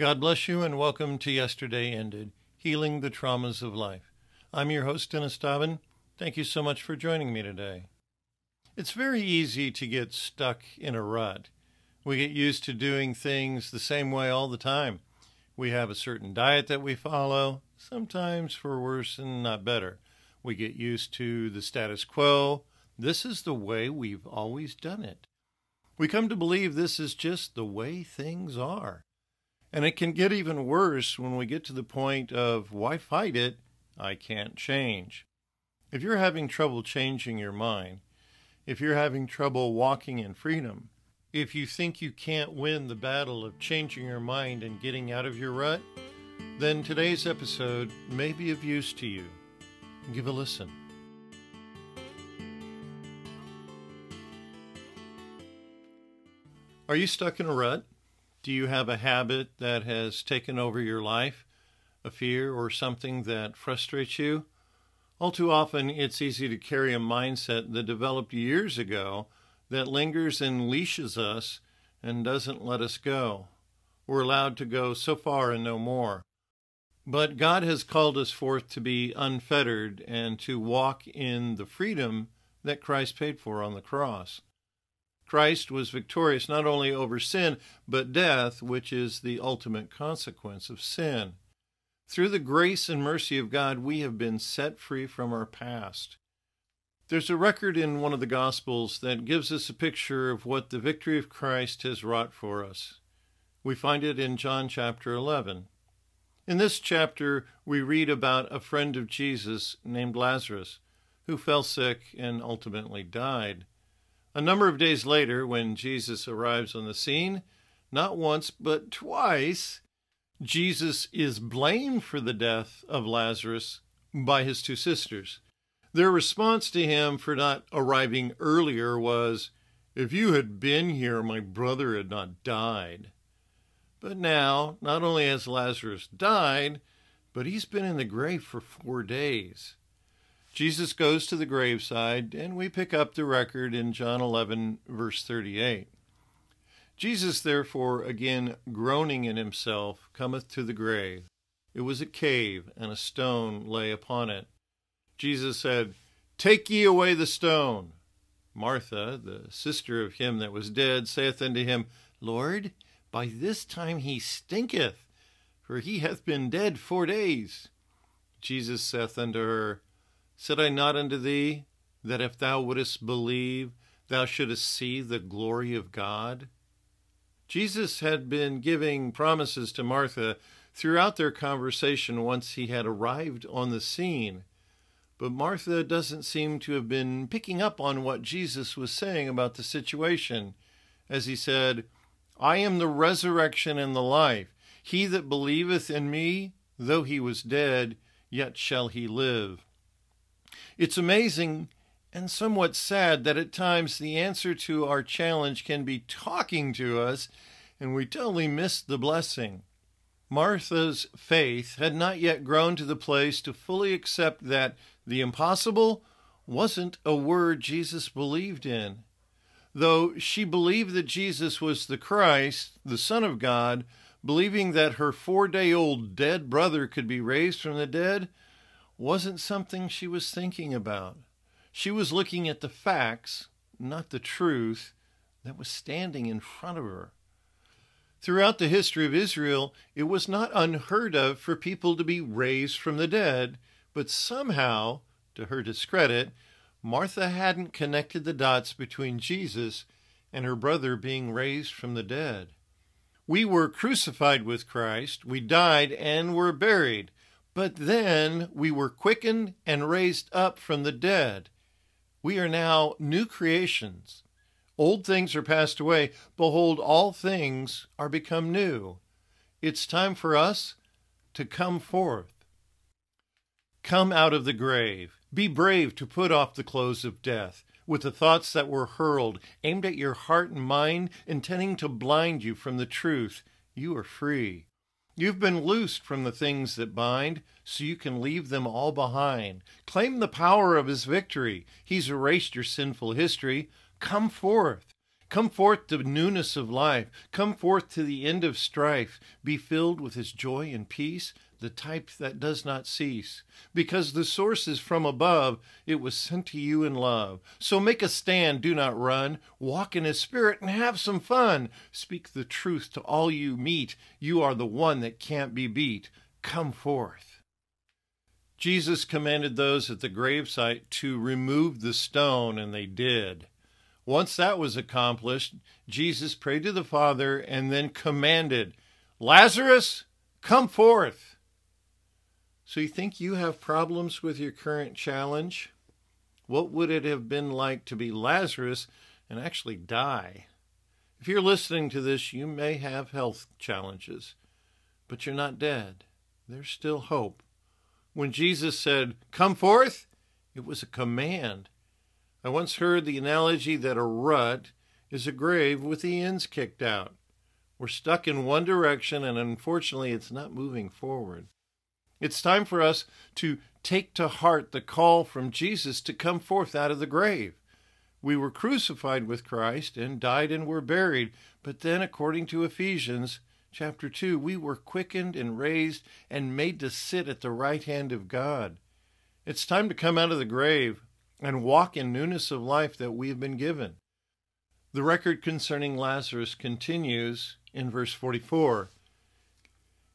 God bless you and welcome to Yesterday Ended Healing the Traumas of Life. I'm your host, Dennis Dobbin. Thank you so much for joining me today. It's very easy to get stuck in a rut. We get used to doing things the same way all the time. We have a certain diet that we follow, sometimes for worse and not better. We get used to the status quo. This is the way we've always done it. We come to believe this is just the way things are. And it can get even worse when we get to the point of, why fight it? I can't change. If you're having trouble changing your mind, if you're having trouble walking in freedom, if you think you can't win the battle of changing your mind and getting out of your rut, then today's episode may be of use to you. Give a listen. Are you stuck in a rut? Do you have a habit that has taken over your life, a fear or something that frustrates you? All too often, it's easy to carry a mindset that developed years ago that lingers and leashes us and doesn't let us go. We're allowed to go so far and no more. But God has called us forth to be unfettered and to walk in the freedom that Christ paid for on the cross. Christ was victorious not only over sin, but death, which is the ultimate consequence of sin. Through the grace and mercy of God, we have been set free from our past. There's a record in one of the Gospels that gives us a picture of what the victory of Christ has wrought for us. We find it in John chapter 11. In this chapter, we read about a friend of Jesus named Lazarus, who fell sick and ultimately died. A number of days later, when Jesus arrives on the scene, not once but twice, Jesus is blamed for the death of Lazarus by his two sisters. Their response to him for not arriving earlier was, If you had been here, my brother had not died. But now, not only has Lazarus died, but he's been in the grave for four days. Jesus goes to the graveside, and we pick up the record in John 11, verse 38. Jesus, therefore, again groaning in himself, cometh to the grave. It was a cave, and a stone lay upon it. Jesus said, Take ye away the stone. Martha, the sister of him that was dead, saith unto him, Lord, by this time he stinketh, for he hath been dead four days. Jesus saith unto her, Said I not unto thee that if thou wouldest believe, thou shouldest see the glory of God? Jesus had been giving promises to Martha throughout their conversation once he had arrived on the scene. But Martha doesn't seem to have been picking up on what Jesus was saying about the situation, as he said, I am the resurrection and the life. He that believeth in me, though he was dead, yet shall he live. It's amazing and somewhat sad that at times the answer to our challenge can be talking to us and we totally miss the blessing. Martha's faith had not yet grown to the place to fully accept that the impossible wasn't a word Jesus believed in. Though she believed that Jesus was the Christ, the Son of God, believing that her four day old dead brother could be raised from the dead, wasn't something she was thinking about. She was looking at the facts, not the truth, that was standing in front of her. Throughout the history of Israel, it was not unheard of for people to be raised from the dead, but somehow, to her discredit, Martha hadn't connected the dots between Jesus and her brother being raised from the dead. We were crucified with Christ, we died and were buried. But then we were quickened and raised up from the dead. We are now new creations. Old things are passed away. Behold, all things are become new. It's time for us to come forth. Come out of the grave. Be brave to put off the clothes of death with the thoughts that were hurled, aimed at your heart and mind, intending to blind you from the truth. You are free. You've been loosed from the things that bind, so you can leave them all behind. Claim the power of his victory. He's erased your sinful history. Come forth. Come forth to newness of life. Come forth to the end of strife. Be filled with his joy and peace, the type that does not cease. Because the source is from above, it was sent to you in love. So make a stand, do not run. Walk in his spirit and have some fun. Speak the truth to all you meet. You are the one that can't be beat. Come forth. Jesus commanded those at the gravesite to remove the stone, and they did. Once that was accomplished, Jesus prayed to the Father and then commanded, Lazarus, come forth. So you think you have problems with your current challenge? What would it have been like to be Lazarus and actually die? If you're listening to this, you may have health challenges, but you're not dead. There's still hope. When Jesus said, Come forth, it was a command. I once heard the analogy that a rut is a grave with the ends kicked out. We're stuck in one direction, and unfortunately, it's not moving forward. It's time for us to take to heart the call from Jesus to come forth out of the grave. We were crucified with Christ and died and were buried, but then, according to Ephesians chapter 2, we were quickened and raised and made to sit at the right hand of God. It's time to come out of the grave and walk in newness of life that we have been given. The record concerning Lazarus continues in verse 44.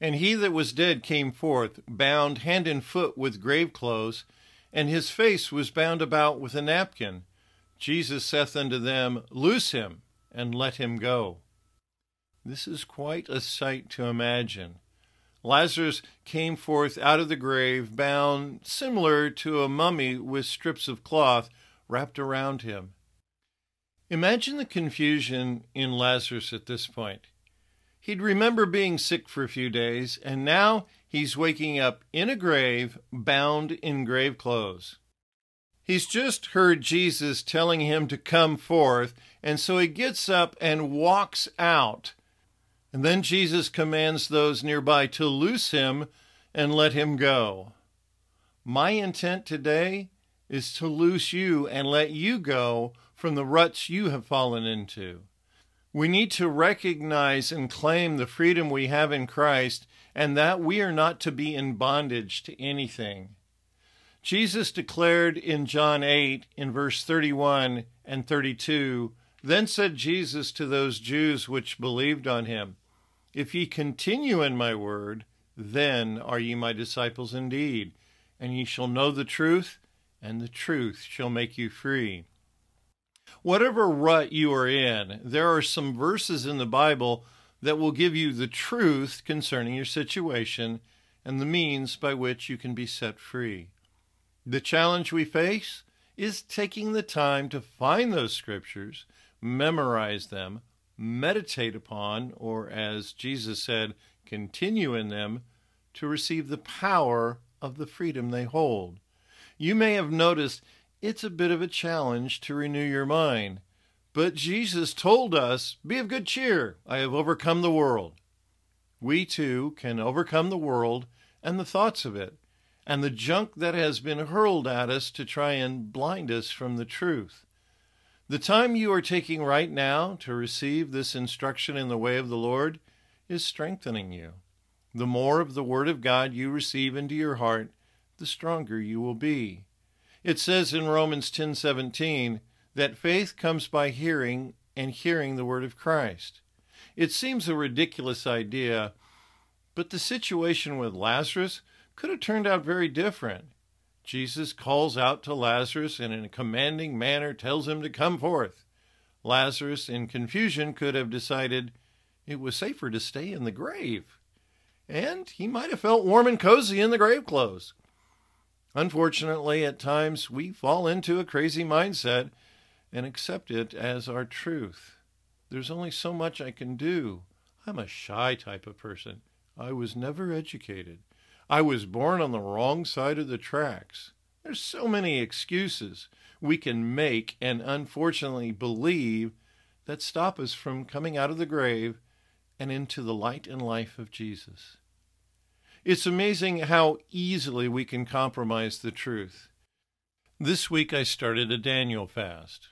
And he that was dead came forth, bound hand and foot with grave clothes, and his face was bound about with a napkin. Jesus saith unto them, Loose him, and let him go. This is quite a sight to imagine. Lazarus came forth out of the grave, bound similar to a mummy with strips of cloth wrapped around him. Imagine the confusion in Lazarus at this point. He'd remember being sick for a few days, and now he's waking up in a grave, bound in grave clothes. He's just heard Jesus telling him to come forth, and so he gets up and walks out and then Jesus commands those nearby to loose him and let him go. My intent today is to loose you and let you go from the ruts you have fallen into. We need to recognize and claim the freedom we have in Christ and that we are not to be in bondage to anything. Jesus declared in John 8, in verse 31 and 32, Then said Jesus to those Jews which believed on him, if ye continue in my word, then are ye my disciples indeed, and ye shall know the truth, and the truth shall make you free. Whatever rut you are in, there are some verses in the Bible that will give you the truth concerning your situation and the means by which you can be set free. The challenge we face is taking the time to find those scriptures, memorize them, meditate upon, or as Jesus said, continue in them to receive the power of the freedom they hold. You may have noticed it's a bit of a challenge to renew your mind. But Jesus told us, Be of good cheer, I have overcome the world. We too can overcome the world and the thoughts of it, and the junk that has been hurled at us to try and blind us from the truth. The time you are taking right now to receive this instruction in the way of the Lord is strengthening you. The more of the Word of God you receive into your heart, the stronger you will be. It says in Romans 10:17 that faith comes by hearing and hearing the word of Christ. It seems a ridiculous idea, but the situation with Lazarus could have turned out very different. Jesus calls out to Lazarus and in a commanding manner tells him to come forth. Lazarus, in confusion, could have decided it was safer to stay in the grave, and he might have felt warm and cozy in the grave clothes. Unfortunately, at times we fall into a crazy mindset and accept it as our truth. There's only so much I can do. I'm a shy type of person. I was never educated. I was born on the wrong side of the tracks. There's so many excuses we can make and unfortunately believe that stop us from coming out of the grave and into the light and life of Jesus. It's amazing how easily we can compromise the truth. This week I started a Daniel fast.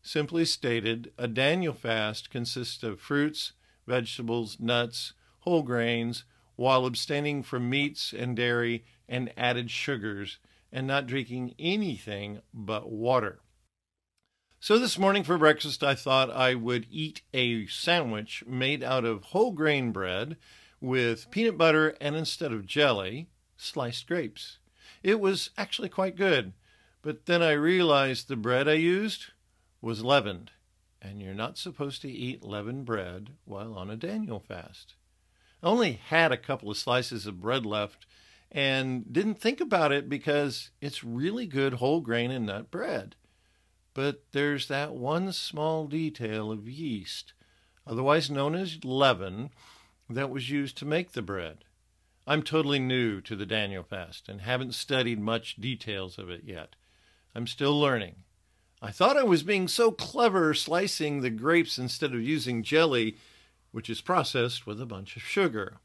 Simply stated, a Daniel fast consists of fruits, vegetables, nuts, whole grains, while abstaining from meats and dairy and added sugars, and not drinking anything but water. So this morning for breakfast, I thought I would eat a sandwich made out of whole grain bread with peanut butter and instead of jelly, sliced grapes. It was actually quite good, but then I realized the bread I used was leavened, and you're not supposed to eat leavened bread while on a Daniel fast. I only had a couple of slices of bread left and didn't think about it because it's really good whole grain and nut bread. But there's that one small detail of yeast, otherwise known as leaven, that was used to make the bread. I'm totally new to the Daniel fast and haven't studied much details of it yet. I'm still learning. I thought I was being so clever slicing the grapes instead of using jelly, which is processed with a bunch of sugar.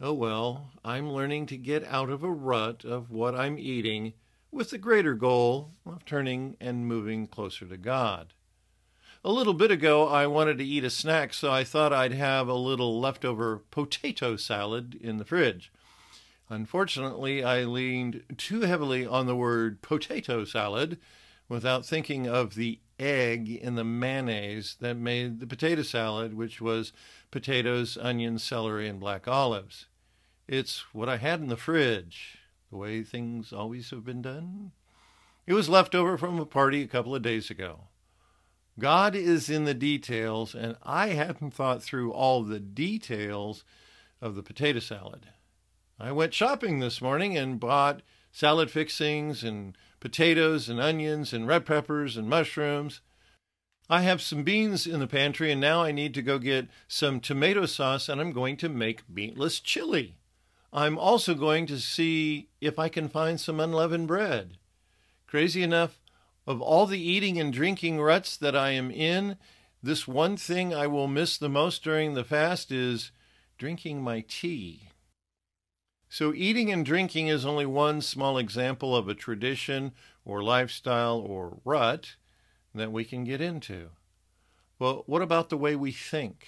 Oh well, I'm learning to get out of a rut of what I'm eating with the greater goal of turning and moving closer to God. A little bit ago, I wanted to eat a snack, so I thought I'd have a little leftover potato salad in the fridge. Unfortunately, I leaned too heavily on the word potato salad without thinking of the egg in the mayonnaise that made the potato salad, which was potatoes, onions, celery, and black olives. It's what I had in the fridge the way things always have been done? It was left over from a party a couple of days ago. God is in the details, and I hadn't thought through all the details of the potato salad. I went shopping this morning and bought salad fixings and potatoes and onions and red peppers and mushrooms. I have some beans in the pantry, and now I need to go get some tomato sauce, and I'm going to make meatless chili. I'm also going to see if I can find some unleavened bread. Crazy enough, of all the eating and drinking ruts that I am in, this one thing I will miss the most during the fast is drinking my tea. So, eating and drinking is only one small example of a tradition or lifestyle or rut that we can get into. But what about the way we think?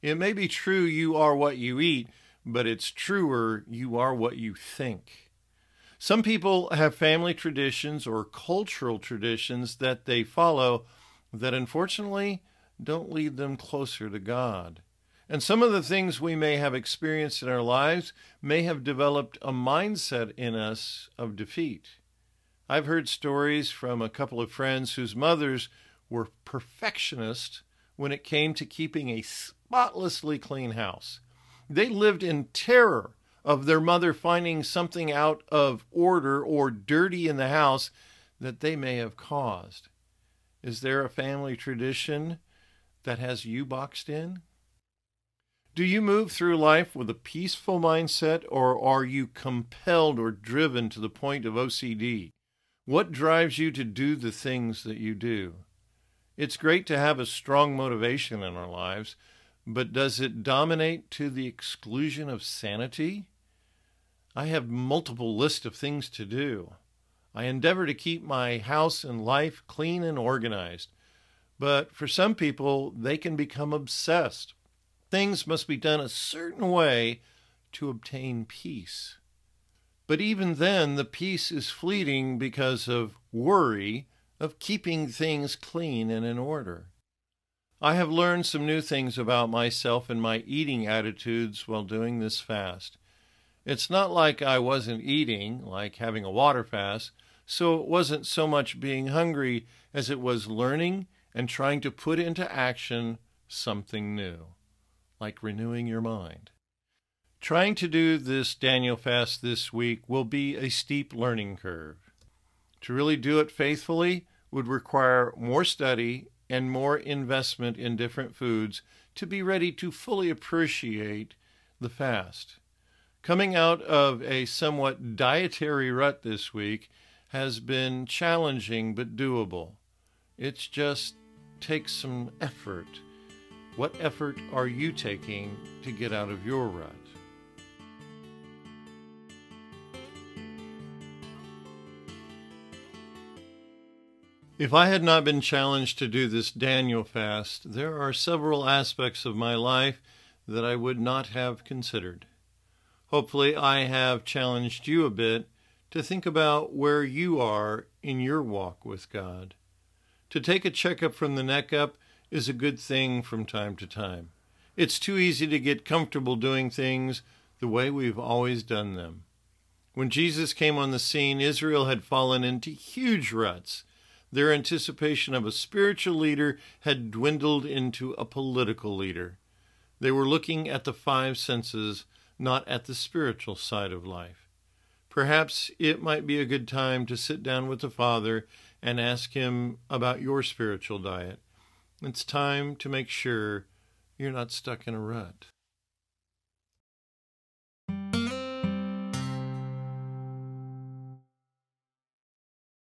It may be true you are what you eat, but it's truer you are what you think. Some people have family traditions or cultural traditions that they follow that unfortunately don't lead them closer to God. And some of the things we may have experienced in our lives may have developed a mindset in us of defeat. I've heard stories from a couple of friends whose mothers were perfectionists when it came to keeping a spotlessly clean house. They lived in terror of their mother finding something out of order or dirty in the house that they may have caused. Is there a family tradition that has you boxed in? Do you move through life with a peaceful mindset or are you compelled or driven to the point of OCD? What drives you to do the things that you do? It's great to have a strong motivation in our lives, but does it dominate to the exclusion of sanity? I have multiple lists of things to do. I endeavor to keep my house and life clean and organized. But for some people, they can become obsessed. Things must be done a certain way to obtain peace. But even then, the peace is fleeting because of worry of keeping things clean and in order. I have learned some new things about myself and my eating attitudes while doing this fast. It's not like I wasn't eating, like having a water fast, so it wasn't so much being hungry as it was learning and trying to put into action something new, like renewing your mind. Trying to do this Daniel fast this week will be a steep learning curve. To really do it faithfully would require more study and more investment in different foods to be ready to fully appreciate the fast. Coming out of a somewhat dietary rut this week has been challenging but doable. It just takes some effort. What effort are you taking to get out of your rut? If I had not been challenged to do this Daniel fast, there are several aspects of my life that I would not have considered. Hopefully, I have challenged you a bit to think about where you are in your walk with God. To take a checkup from the neck up is a good thing from time to time. It's too easy to get comfortable doing things the way we've always done them. When Jesus came on the scene, Israel had fallen into huge ruts. Their anticipation of a spiritual leader had dwindled into a political leader. They were looking at the five senses, not at the spiritual side of life. Perhaps it might be a good time to sit down with the Father and ask Him about your spiritual diet. It's time to make sure you're not stuck in a rut.